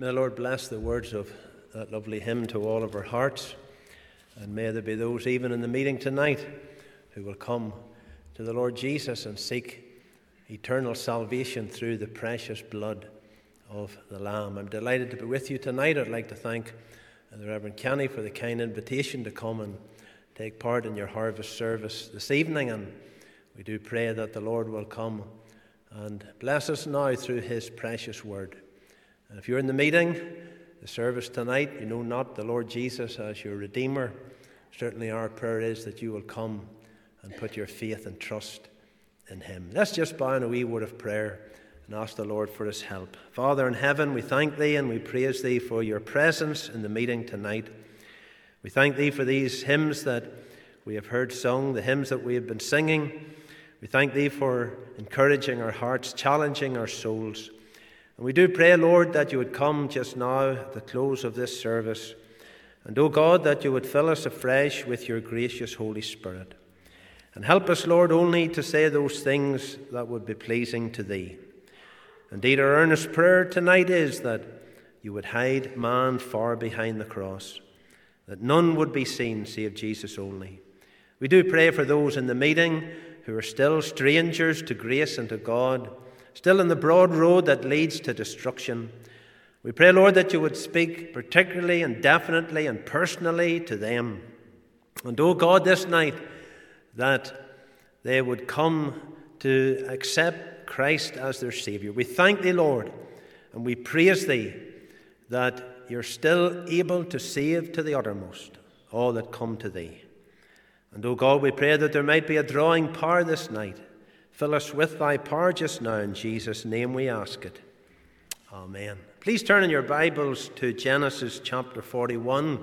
May the Lord bless the words of that lovely hymn to all of our hearts. And may there be those, even in the meeting tonight, who will come to the Lord Jesus and seek eternal salvation through the precious blood of the Lamb. I'm delighted to be with you tonight. I'd like to thank the Reverend Kenny for the kind invitation to come and take part in your harvest service this evening. And we do pray that the Lord will come and bless us now through his precious word. And if you're in the meeting, the service tonight, you know not the Lord Jesus as your Redeemer, certainly our prayer is that you will come and put your faith and trust in him. Let's just bow in a wee word of prayer and ask the Lord for his help. Father in heaven, we thank thee and we praise thee for your presence in the meeting tonight. We thank thee for these hymns that we have heard sung, the hymns that we have been singing. We thank thee for encouraging our hearts, challenging our souls. And we do pray, Lord, that you would come just now at the close of this service. And, O oh God, that you would fill us afresh with your gracious Holy Spirit. And help us, Lord, only to say those things that would be pleasing to thee. Indeed, our earnest prayer tonight is that you would hide man far behind the cross, that none would be seen save Jesus only. We do pray for those in the meeting who are still strangers to grace and to God, still in the broad road that leads to destruction. We pray, Lord, that you would speak particularly and definitely and personally to them. And, oh God, this night, that they would come to accept Christ as their Saviour. We thank thee, Lord, and we praise thee that you're still able to save to the uttermost all that come to thee. And, O God, we pray that there might be a drawing power this night. Fill us with thy power just now. In Jesus' name we ask it. Amen. Please turn in your Bibles to Genesis chapter 41.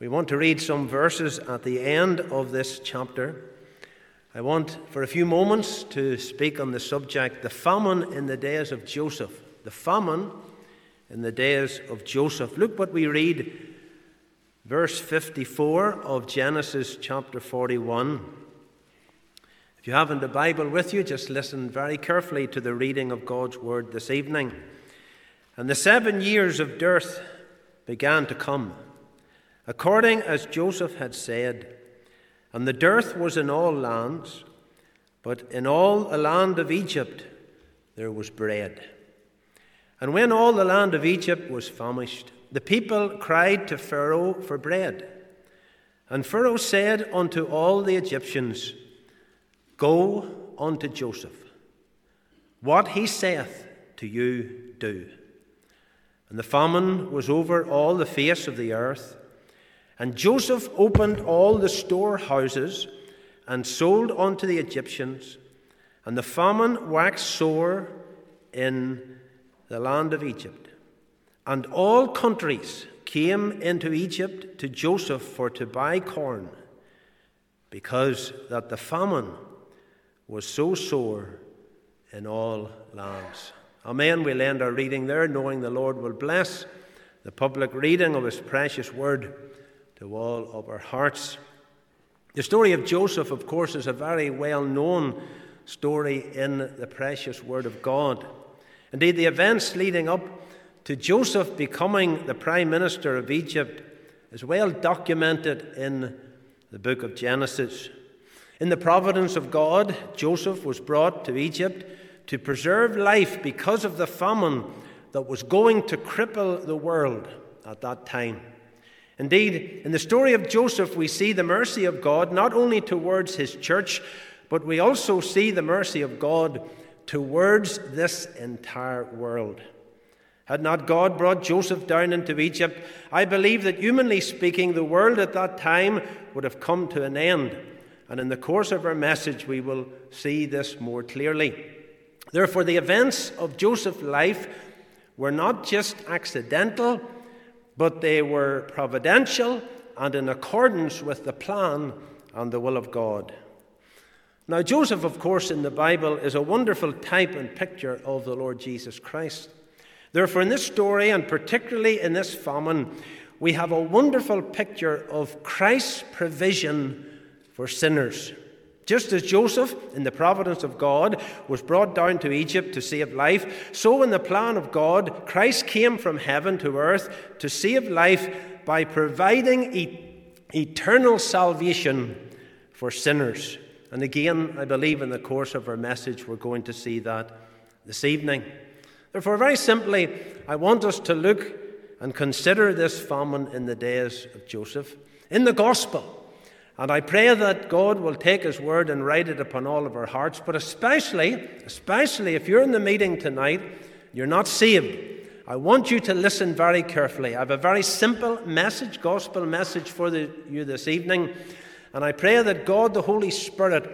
We want to read some verses at the end of this chapter. I want, for a few moments, to speak on the subject the famine in the days of Joseph. The famine in the days of Joseph. Look what we read verse 54 of Genesis chapter 41. You haven't a Bible with you, just listen very carefully to the reading of God's word this evening. And the seven years of dearth began to come, according as Joseph had said. And the dearth was in all lands, but in all the land of Egypt there was bread. And when all the land of Egypt was famished, the people cried to Pharaoh for bread. And Pharaoh said unto all the Egyptians, Go unto Joseph. What he saith to you, do. And the famine was over all the face of the earth. And Joseph opened all the storehouses and sold unto the Egyptians. And the famine waxed sore in the land of Egypt. And all countries came into Egypt to Joseph for to buy corn, because that the famine was so sore in all lands. Amen. We'll end our reading there, knowing the Lord will bless the public reading of His precious word to all of our hearts. The story of Joseph, of course, is a very well known story in the precious word of God. Indeed, the events leading up to Joseph becoming the prime minister of Egypt is well documented in the book of Genesis. In the providence of God, Joseph was brought to Egypt to preserve life because of the famine that was going to cripple the world at that time. Indeed, in the story of Joseph, we see the mercy of God not only towards his church, but we also see the mercy of God towards this entire world. Had not God brought Joseph down into Egypt, I believe that humanly speaking, the world at that time would have come to an end. And in the course of our message, we will see this more clearly. Therefore, the events of Joseph's life were not just accidental, but they were providential and in accordance with the plan and the will of God. Now, Joseph, of course, in the Bible is a wonderful type and picture of the Lord Jesus Christ. Therefore, in this story, and particularly in this famine, we have a wonderful picture of Christ's provision for sinners. Just as Joseph, in the providence of God, was brought down to Egypt to save life, so in the plan of God, Christ came from heaven to earth to save life by providing e- eternal salvation for sinners. And again, I believe in the course of our message, we're going to see that this evening. Therefore, very simply, I want us to look and consider this famine in the days of Joseph in the gospel. And I pray that God will take His word and write it upon all of our hearts, but especially, especially if you're in the meeting tonight, you're not saved. I want you to listen very carefully. I have a very simple message, gospel message for the, you this evening. And I pray that God, the Holy Spirit,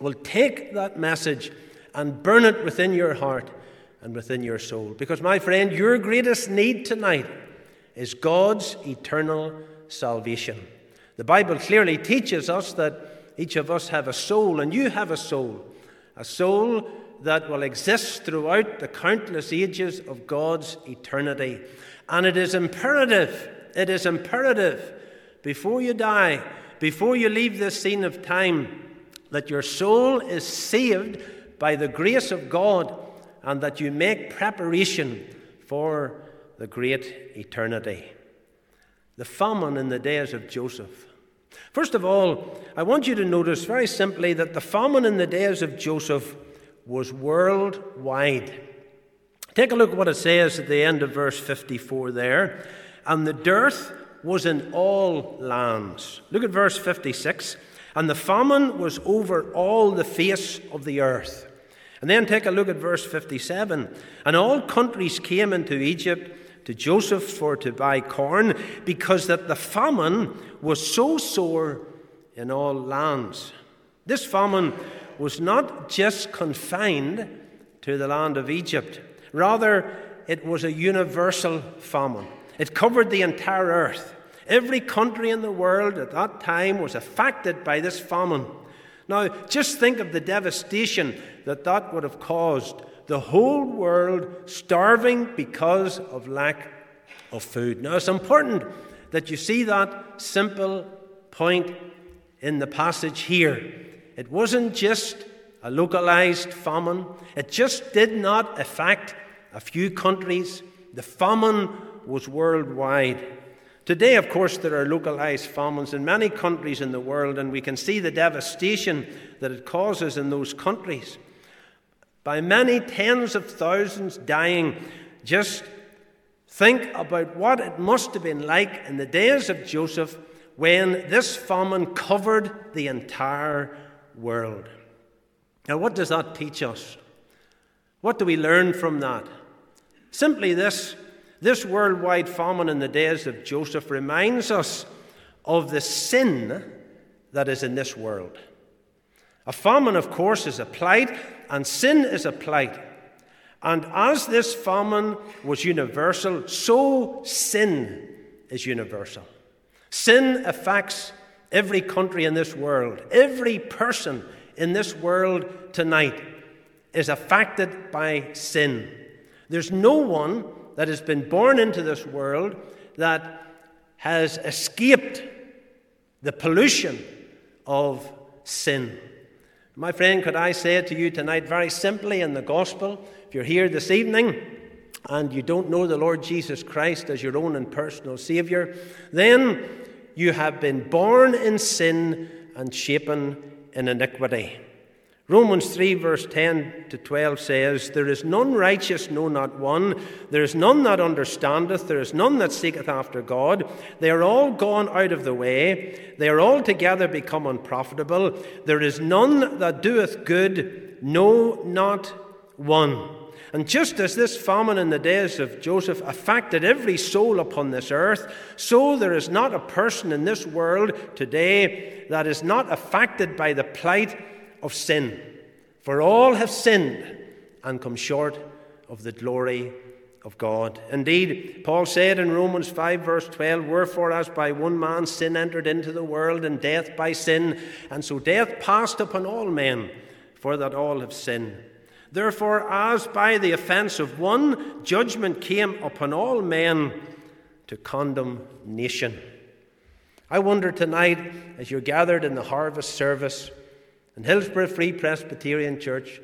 will take that message and burn it within your heart and within your soul. Because, my friend, your greatest need tonight is God's eternal salvation. The Bible clearly teaches us that each of us have a soul, and you have a soul, a soul that will exist throughout the countless ages of God's eternity. And it is imperative, it is imperative before you die, before you leave this scene of time, that your soul is saved by the grace of God and that you make preparation for the great eternity. The famine in the days of Joseph. First of all, I want you to notice very simply that the famine in the days of Joseph was worldwide. Take a look at what it says at the end of verse 54 there. And the dearth was in all lands. Look at verse 56. And the famine was over all the face of the earth. And then take a look at verse 57. And all countries came into Egypt to Joseph for to buy corn, because that the famine was so sore in all lands. This famine was not just confined to the land of Egypt, rather, it was a universal famine. It covered the entire earth. Every country in the world at that time was affected by this famine. Now, just think of the devastation that that would have caused the whole world starving because of lack of food. Now, it's important that you see that simple point in the passage here. It wasn't just a localized famine, it just did not affect a few countries. The famine was worldwide. Today, of course, there are localized famines in many countries in the world, and we can see the devastation that it causes in those countries by many tens of thousands dying. Just think about what it must have been like in the days of Joseph when this famine covered the entire world. Now, what does that teach us? What do we learn from that? Simply this this worldwide famine in the days of Joseph reminds us of the sin that is in this world. A famine, of course, is a plight, and sin is a plight. And as this famine was universal, so sin is universal. Sin affects every country in this world. Every person in this world tonight is affected by sin. There's no one that has been born into this world that has escaped the pollution of sin. My friend, could I say to you tonight very simply in the gospel, if you're here this evening and you don't know the Lord Jesus Christ as your own and personal Savior, then you have been born in sin and shapen in iniquity. Romans 3, verse 10 to 12 says, There is none righteous, no, not one. There is none that understandeth. There is none that seeketh after God. They are all gone out of the way. They are altogether become unprofitable. There is none that doeth good, no, not one. And just as this famine in the days of Joseph affected every soul upon this earth, so there is not a person in this world today that is not affected by the plight of sin. For all have sinned and come short of the glory of God. Indeed, Paul said in Romans 5, verse 12, Wherefore, as by one man sin entered into the world, and death by sin, and so death passed upon all men, for that all have sinned. Therefore, as by the offense of one, judgment came upon all men to condemnation. I wonder tonight, as you're gathered in the harvest service, and Hillsborough Free Presbyterian Church.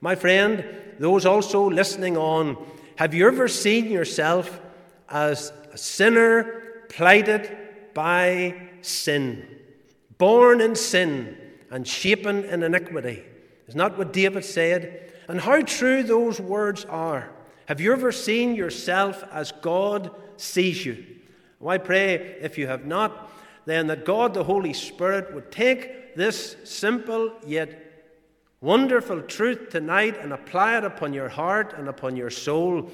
My friend, those also listening on, have you ever seen yourself as a sinner plighted by sin, born in sin and shapen in iniquity? Is not what David said? And how true those words are. Have you ever seen yourself as God sees you? Well, I pray, if you have not, then that God the Holy Spirit would take this simple yet wonderful truth tonight and apply it upon your heart and upon your soul.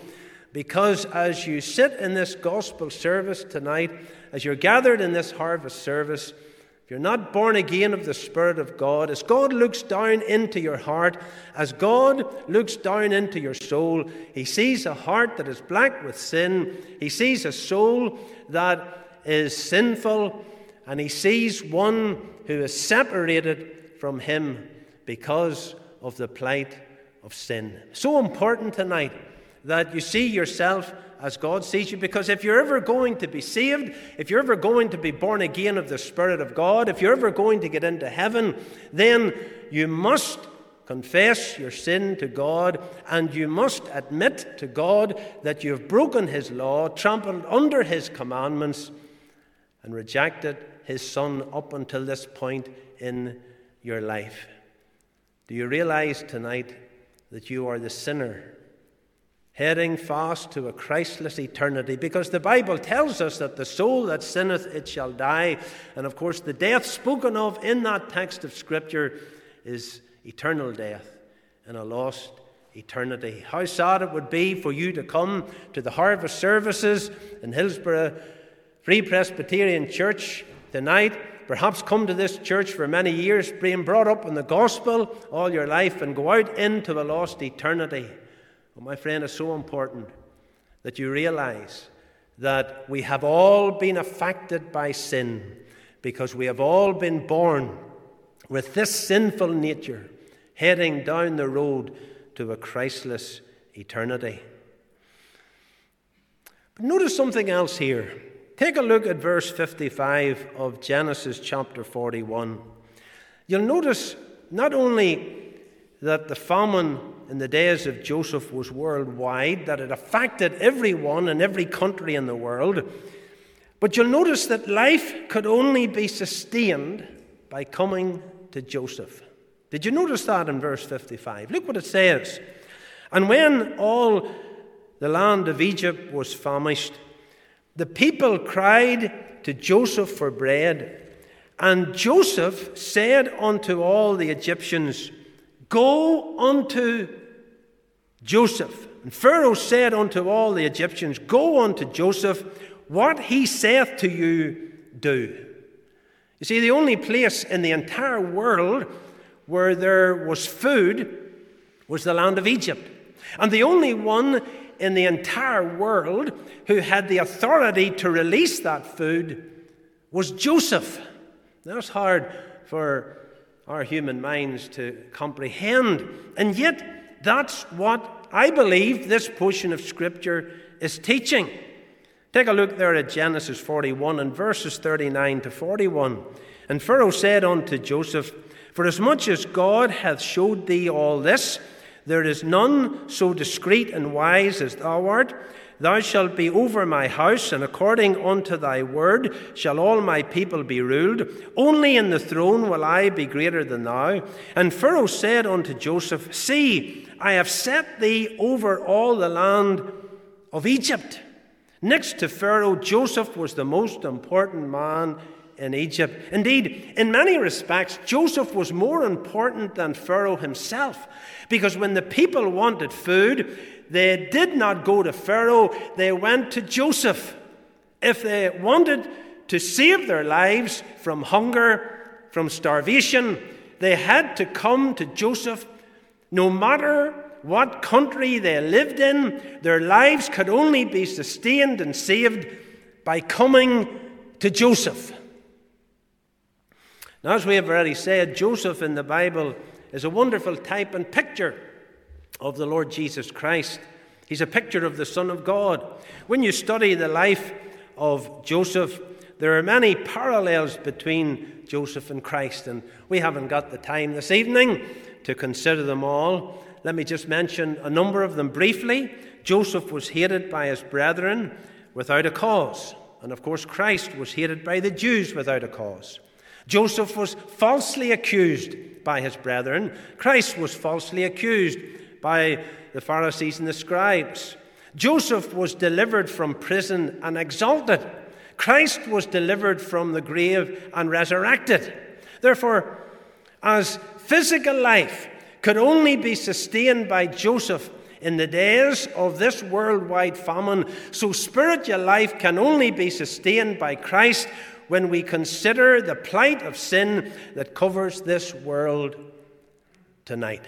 Because as you sit in this gospel service tonight, as you're gathered in this harvest service, if you're not born again of the Spirit of God, as God looks down into your heart, as God looks down into your soul, He sees a heart that is black with sin. He sees a soul that is sinful, and He sees one who is separated from Him because of the plight of sin. So important tonight that you see yourself as God sees you. Because if you're ever going to be saved, if you're ever going to be born again of the Spirit of God, if you're ever going to get into heaven, then you must confess your sin to God and you must admit to God that you have broken His law, trampled under His commandments, and rejected His Son up until this point in your life. Do you realize tonight that you are the sinner? heading fast to a Christless eternity, because the Bible tells us that the soul that sinneth, it shall die. And of course, the death spoken of in that text of Scripture is eternal death in a lost eternity. How sad it would be for you to come to the harvest services in Hillsborough Free Presbyterian Church tonight. Perhaps come to this church for many years, being brought up in the gospel all your life, and go out into a lost eternity. Well, my friend, it's so important that you realize that we have all been affected by sin because we have all been born with this sinful nature heading down the road to a Christless eternity. But notice something else here. Take a look at verse 55 of Genesis chapter 41. You'll notice not only that the famine in the days of Joseph was worldwide, that it affected everyone in every country in the world. But you'll notice that life could only be sustained by coming to Joseph. Did you notice that in verse 55? Look what it says. And when all the land of Egypt was famished, the people cried to Joseph for bread. And Joseph said unto all the Egyptians, Go unto Joseph. And Pharaoh said unto all the Egyptians, Go unto Joseph, what he saith to you, do. You see, the only place in the entire world where there was food was the land of Egypt. And the only one in the entire world who had the authority to release that food was Joseph. That's hard for our human minds to comprehend. And yet, that's what I believe this portion of Scripture is teaching. Take a look there at Genesis 41 and verses 39 to 41. And Pharaoh said unto Joseph, For as much as God hath showed thee all this, there is none so discreet and wise as thou art. Thou shalt be over my house, and according unto thy word shall all my people be ruled. Only in the throne will I be greater than thou. And Pharaoh said unto Joseph, See, I have set thee over all the land of Egypt. Next to Pharaoh, Joseph was the most important man in Egypt. Indeed, in many respects, Joseph was more important than Pharaoh himself, because when the people wanted food, they did not go to Pharaoh, they went to Joseph. If they wanted to save their lives from hunger, from starvation, they had to come to Joseph. No matter what country they lived in, their lives could only be sustained and saved by coming to Joseph. Now, as we have already said, Joseph in the Bible is a wonderful type and picture of the Lord Jesus Christ. He's a picture of the Son of God. When you study the life of Joseph, there are many parallels between Joseph and Christ, and we haven't got the time this evening to consider them all. Let me just mention a number of them briefly. Joseph was hated by his brethren without a cause. And of course, Christ was hated by the Jews without a cause. Joseph was falsely accused by his brethren. Christ was falsely accused by the Pharisees and the scribes. Joseph was delivered from prison and exalted. Christ was delivered from the grave and resurrected. Therefore, as physical life could only be sustained by Joseph in the days of this worldwide famine, so spiritual life can only be sustained by Christ when we consider the plight of sin that covers this world tonight.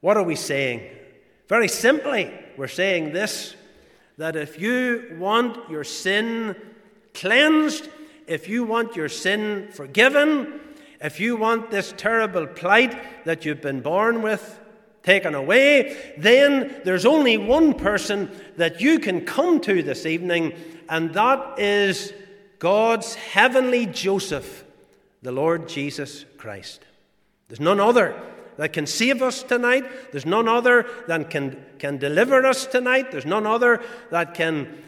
What are we saying? Very simply, we're saying this that if you want your sin cleansed, if you want your sin forgiven, if you want this terrible plight that you've been born with taken away, then there's only one person that you can come to this evening, and that is God's heavenly Joseph, the Lord Jesus Christ. There's none other that can save us tonight. There's none other that can, can deliver us tonight. There's none other that can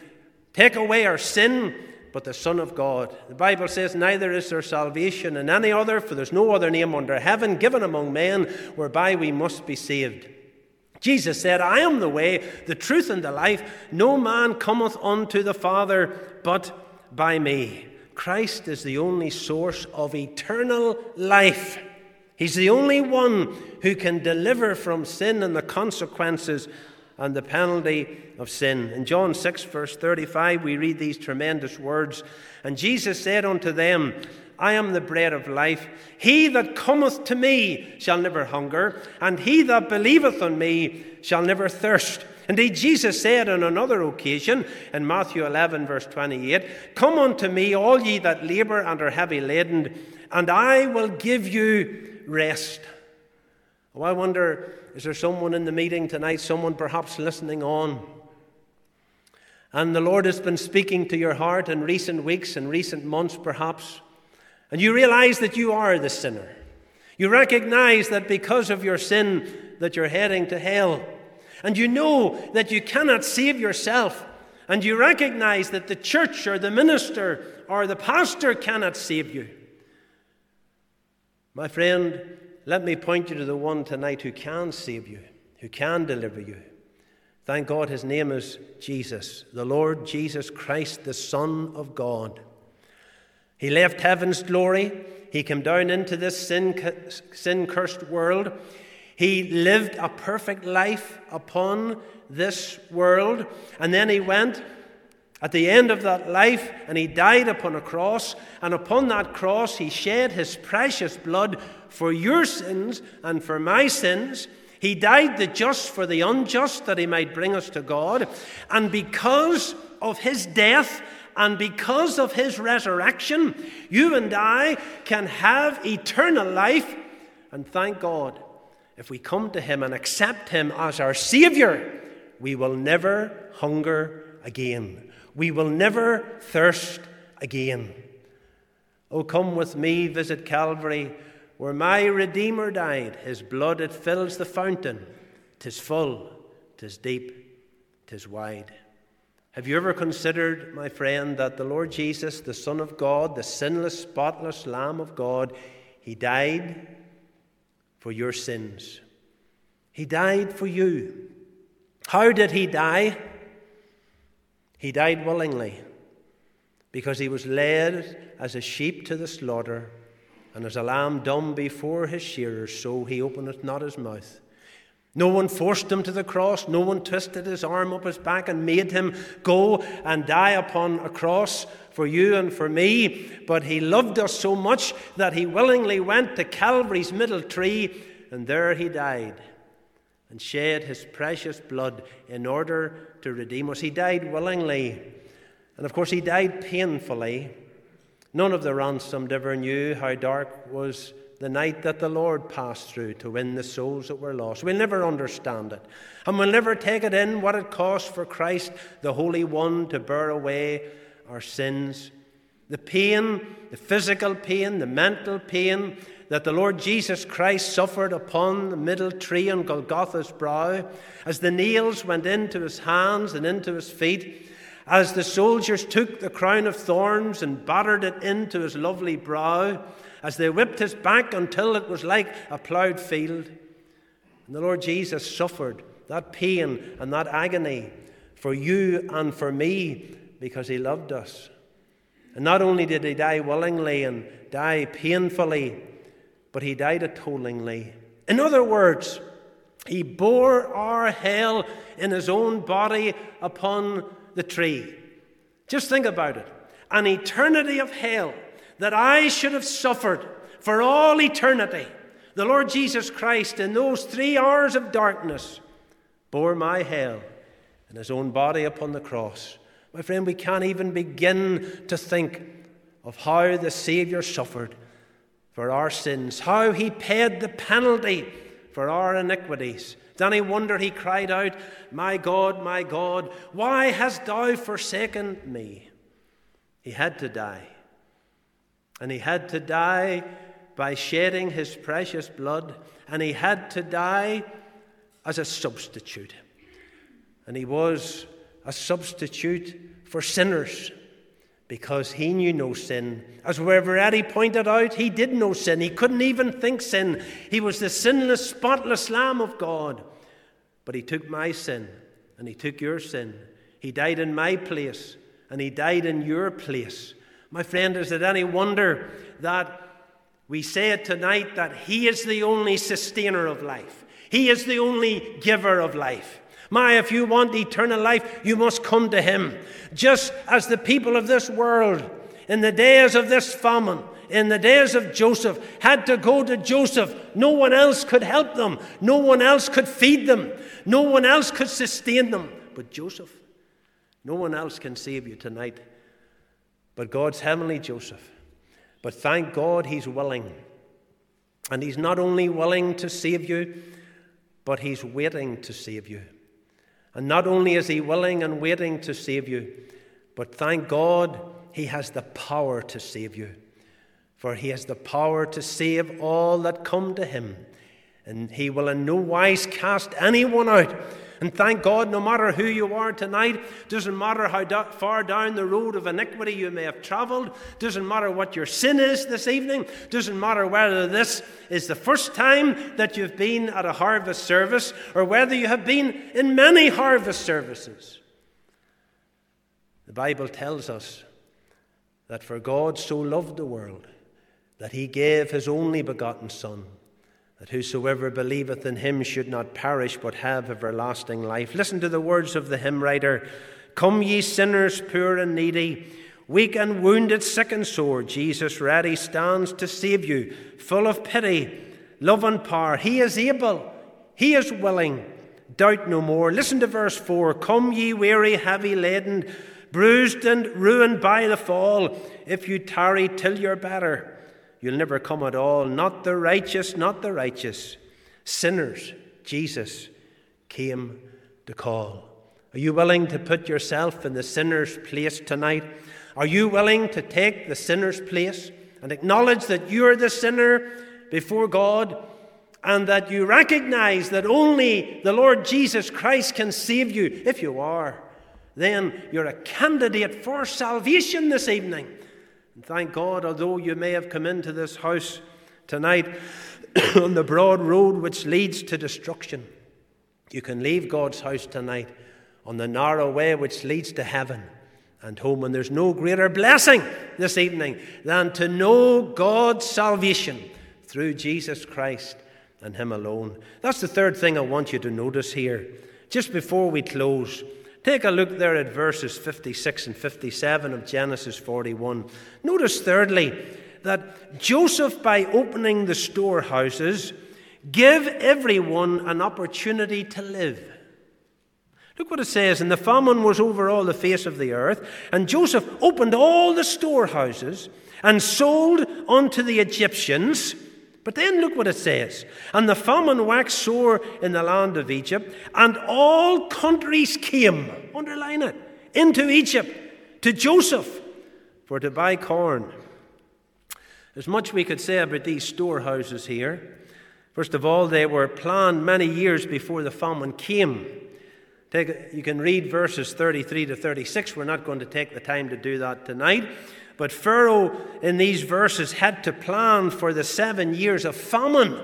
take away our sin but the Son of God. The Bible says, Neither is there salvation in any other, for there's no other name under heaven given among men whereby we must be saved. Jesus said, I am the way, the truth, and the life. No man cometh unto the Father but by me. Christ is the only source of eternal life. He's the only one who can deliver from sin and the consequences and the penalty of sin. In John 6, verse 35, we read these tremendous words And Jesus said unto them, I am the bread of life. He that cometh to me shall never hunger, and he that believeth on me shall never thirst. Indeed, Jesus said on another occasion in Matthew 11, verse 28, Come unto me, all ye that labour and are heavy laden, and I will give you rest. Oh, I wonder is there someone in the meeting tonight, someone perhaps listening on? And the Lord has been speaking to your heart in recent weeks and recent months, perhaps, and you realize that you are the sinner. You recognize that because of your sin that you're heading to hell. And you know that you cannot save yourself. And you recognize that the church or the minister or the pastor cannot save you. My friend, let me point you to the one tonight who can save you, who can deliver you. Thank God his name is Jesus, the Lord Jesus Christ, the Son of God. He left heaven's glory. He came down into this sin cursed world. He lived a perfect life upon this world. And then he went at the end of that life and he died upon a cross. And upon that cross, he shed his precious blood for your sins and for my sins. He died the just for the unjust that he might bring us to God. And because of his death and because of his resurrection, you and I can have eternal life. And thank God, if we come to him and accept him as our Savior, we will never hunger again. We will never thirst again. Oh, come with me, visit Calvary where my Redeemer died, his blood it fills the fountain. Tis full, tis deep, tis wide. Have you ever considered, my friend, that the Lord Jesus, the Son of God, the sinless, spotless Lamb of God, he died for your sins? He died for you. How did he die? He died willingly because he was led as a sheep to the slaughter and as a lamb dumb before his shearers, so he openeth not his mouth. No one forced him to the cross. No one twisted his arm up his back and made him go and die upon a cross for you and for me. But he loved us so much that he willingly went to Calvary's middle tree, and there he died and shed his precious blood in order to redeem us. He died willingly. And of course, he died painfully. None of the ransomed ever knew how dark was the night that the Lord passed through to win the souls that were lost. We'll never understand it. And we'll never take it in what it cost for Christ, the Holy One, to bear away our sins. The pain, the physical pain, the mental pain that the Lord Jesus Christ suffered upon the middle tree on Golgotha's brow, as the nails went into his hands and into his feet, as the soldiers took the crown of thorns and battered it into his lovely brow, as they whipped his back until it was like a ploughed field. And the Lord Jesus suffered that pain and that agony for you and for me because he loved us. And not only did he die willingly and die painfully, but he died atoningly. In other words, he bore our hell in his own body upon the tree. Just think about it an eternity of hell that I should have suffered for all eternity. The Lord Jesus Christ, in those three hours of darkness, bore my hell in his own body upon the cross. My friend, we can't even begin to think of how the Savior suffered for our sins, how he paid the penalty for our iniquities. Then he wonder he cried out, My God, my God, why hast thou forsaken me? He had to die. And he had to die by shedding his precious blood, and he had to die as a substitute. And he was a substitute for sinners because he knew no sin. As we've pointed out, he did no sin. He couldn't even think sin. He was the sinless, spotless Lamb of God. But he took my sin and he took your sin. He died in my place and he died in your place. My friend, is it any wonder that we say it tonight that he is the only sustainer of life? He is the only giver of life. My, if you want eternal life, you must come to Him. Just as the people of this world, in the days of this famine, in the days of Joseph, had to go to Joseph. No one else could help them. No one else could feed them. No one else could sustain them. But Joseph, no one else can save you tonight but God's heavenly Joseph. But thank God He's willing. And He's not only willing to save you, but He's waiting to save you. And not only is He willing and waiting to save you, but thank God He has the power to save you. For He has the power to save all that come to Him. And He will in no wise cast anyone out. And thank God, no matter who you are tonight, doesn't matter how far down the road of iniquity you may have traveled, doesn't matter what your sin is this evening, doesn't matter whether this is the first time that you've been at a harvest service or whether you have been in many harvest services. The Bible tells us that for God so loved the world that he gave his only begotten Son that whosoever believeth in him should not perish but have everlasting life. Listen to the words of the hymn writer Come, ye sinners, poor and needy, weak and wounded, sick and sore, Jesus ready stands to save you, full of pity, love, and power. He is able, he is willing. Doubt no more. Listen to verse 4 Come, ye weary, heavy laden, bruised and ruined by the fall, if you tarry till you're better. You'll never come at all. Not the righteous, not the righteous. Sinners, Jesus came to call. Are you willing to put yourself in the sinner's place tonight? Are you willing to take the sinner's place and acknowledge that you're the sinner before God and that you recognize that only the Lord Jesus Christ can save you? If you are, then you're a candidate for salvation this evening. And thank God, although you may have come into this house tonight on the broad road which leads to destruction, you can leave God's house tonight on the narrow way which leads to heaven and home. And there's no greater blessing this evening than to know God's salvation through Jesus Christ and Him alone. That's the third thing I want you to notice here. Just before we close, Take a look there at verses 56 and 57 of Genesis 41. Notice, thirdly, that Joseph, by opening the storehouses, give everyone an opportunity to live. Look what it says. And the famine was over all the face of the earth, and Joseph opened all the storehouses and sold unto the Egyptians but then look what it says. And the famine waxed sore in the land of Egypt, and all countries came, underline it, into Egypt to Joseph for to buy corn. There's much we could say about these storehouses here. First of all, they were planned many years before the famine came. Take, you can read verses 33 to 36. We're not going to take the time to do that tonight. But Pharaoh, in these verses, had to plan for the seven years of famine.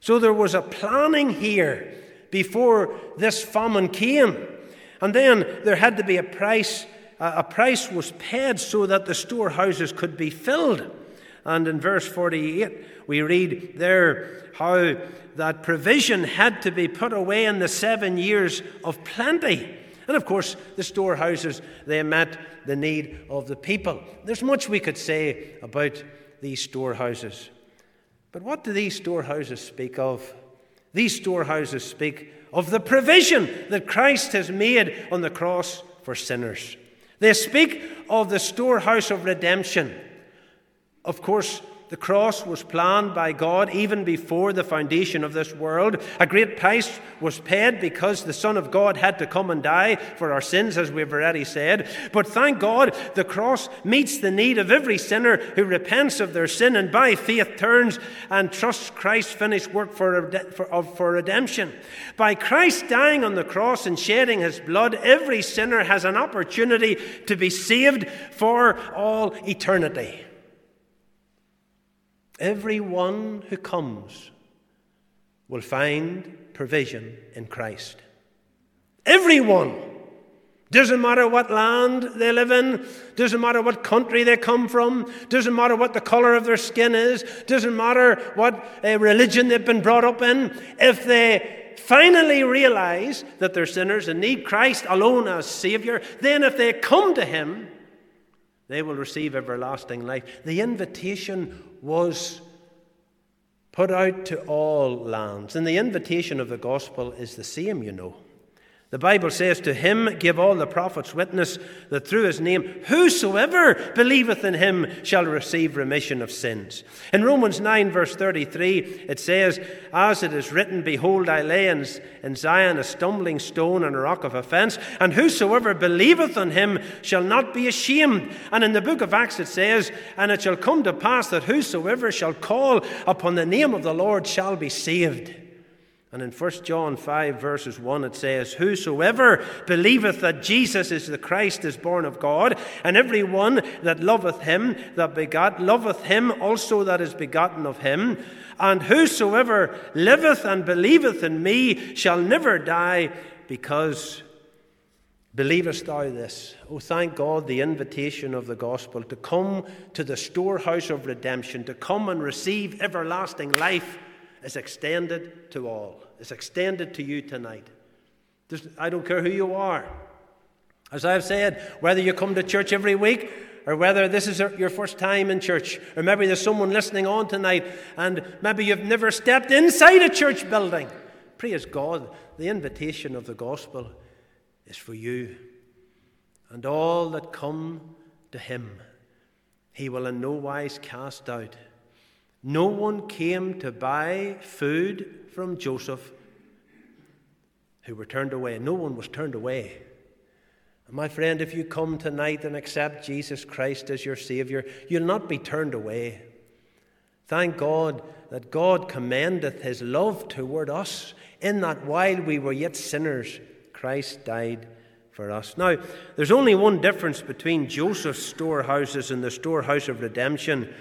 So there was a planning here before this famine came. And then there had to be a price. A price was paid so that the storehouses could be filled. And in verse 48, we read there how that provision had to be put away in the seven years of plenty. And of course, the storehouses, they met the need of the people. There's much we could say about these storehouses. But what do these storehouses speak of? These storehouses speak of the provision that Christ has made on the cross for sinners. They speak of the storehouse of redemption. Of course, the cross was planned by God even before the foundation of this world. A great price was paid because the Son of God had to come and die for our sins, as we've already said. But thank God, the cross meets the need of every sinner who repents of their sin and by faith turns and trusts Christ's finished work for, for, for redemption. By Christ dying on the cross and shedding his blood, every sinner has an opportunity to be saved for all eternity. Everyone who comes will find provision in Christ. Everyone. Doesn't matter what land they live in, doesn't matter what country they come from, doesn't matter what the color of their skin is, doesn't matter what uh, religion they've been brought up in. If they finally realize that they're sinners and need Christ alone as Savior, then if they come to Him, they will receive everlasting life. The invitation was put out to all lands. And the invitation of the gospel is the same, you know. The Bible says, To him give all the prophets witness that through his name whosoever believeth in him shall receive remission of sins. In Romans 9, verse 33, it says, As it is written, Behold, I lay in, Zion a stumbling stone and a rock of offense, and whosoever believeth on him shall not be ashamed. And in the book of Acts it says, And it shall come to pass that whosoever shall call upon the name of the Lord shall be saved. And in 1 John 5, verses 1, it says, Whosoever believeth that Jesus is the Christ is born of God, and every one that loveth him that begat, loveth him also that is begotten of him. And whosoever liveth and believeth in me shall never die, because believest thou this? Oh, thank God, the invitation of the gospel to come to the storehouse of redemption, to come and receive everlasting life is extended to all. It's extended to you tonight. I don't care who you are. As I've said, whether you come to church every week or whether this is your first time in church, or maybe there's someone listening on tonight and maybe you've never stepped inside a church building. Praise God, the invitation of the gospel is for you. And all that come to him, he will in no wise cast out. No one came to buy food from Joseph who were turned away. No one was turned away. And my friend, if you come tonight and accept Jesus Christ as your Savior, you'll not be turned away. Thank God that God commendeth his love toward us, in that while we were yet sinners, Christ died for us. Now, there's only one difference between Joseph's storehouses and the storehouse of redemption.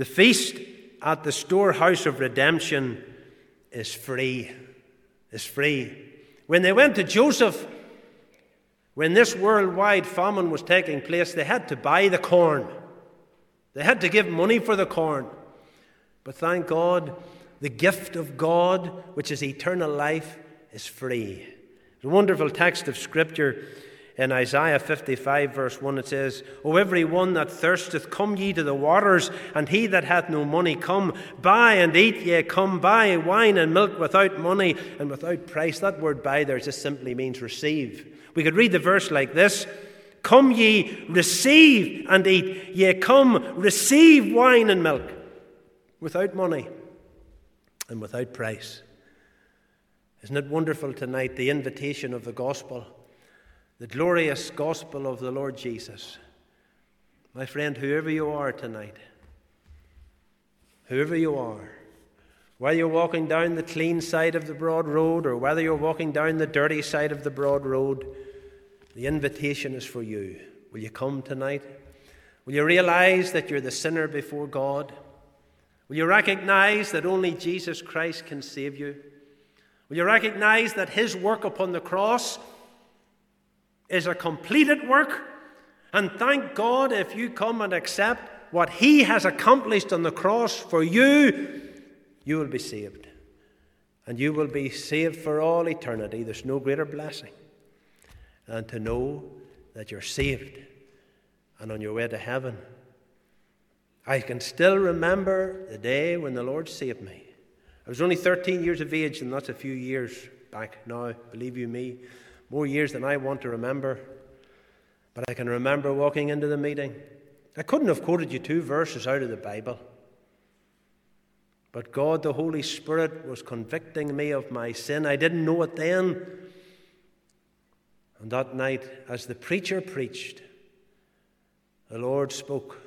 The feast at the storehouse of redemption is free. Is free. When they went to Joseph, when this worldwide famine was taking place, they had to buy the corn. They had to give money for the corn. But thank God, the gift of God, which is eternal life, is free. It's a wonderful text of Scripture in Isaiah 55, verse 1, it says, O every one that thirsteth, come ye to the waters, and he that hath no money, come, buy and eat, ye come, buy wine and milk without money and without price. That word buy there just simply means receive. We could read the verse like this Come ye, receive and eat. Ye come, receive wine and milk without money and without price. Isn't it wonderful tonight, the invitation of the gospel? The glorious gospel of the Lord Jesus. My friend, whoever you are tonight, whoever you are, whether you're walking down the clean side of the broad road or whether you're walking down the dirty side of the broad road, the invitation is for you. Will you come tonight? Will you realize that you're the sinner before God? Will you recognize that only Jesus Christ can save you? Will you recognize that His work upon the cross is a completed work? And thank God if you come and accept what He has accomplished on the cross for you, you will be saved. And you will be saved for all eternity. There's no greater blessing than to know that you're saved and on your way to heaven. I can still remember the day when the Lord saved me. I was only 13 years of age, and that's a few years back now, believe you me, more years than I want to remember. But I can remember walking into the meeting. I couldn't have quoted you two verses out of the Bible. But God, the Holy Spirit, was convicting me of my sin. I didn't know it then. And that night, as the preacher preached, the Lord spoke.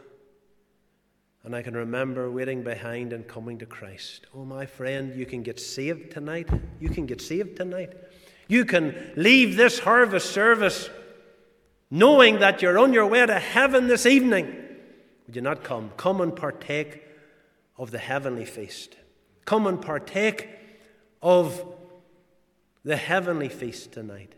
And I can remember waiting behind and coming to Christ. Oh, my friend, you can get saved tonight. You can get saved tonight. You can leave this harvest service knowing that you're on your way to heaven this evening. Would you not come? Come and partake of the heavenly feast. Come and partake of the heavenly feast tonight.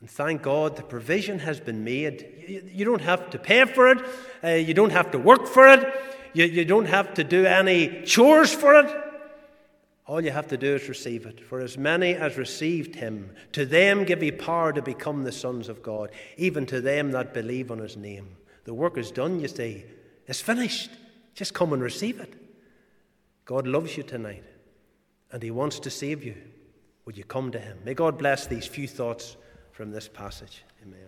And thank God the provision has been made. You don't have to pay for it, uh, you don't have to work for it, you, you don't have to do any chores for it. All you have to do is receive it. For as many as received him, to them give he power to become the sons of God, even to them that believe on his name. The work is done, you say. It's finished. Just come and receive it. God loves you tonight, and he wants to save you. Would you come to him? May God bless these few thoughts from this passage. Amen.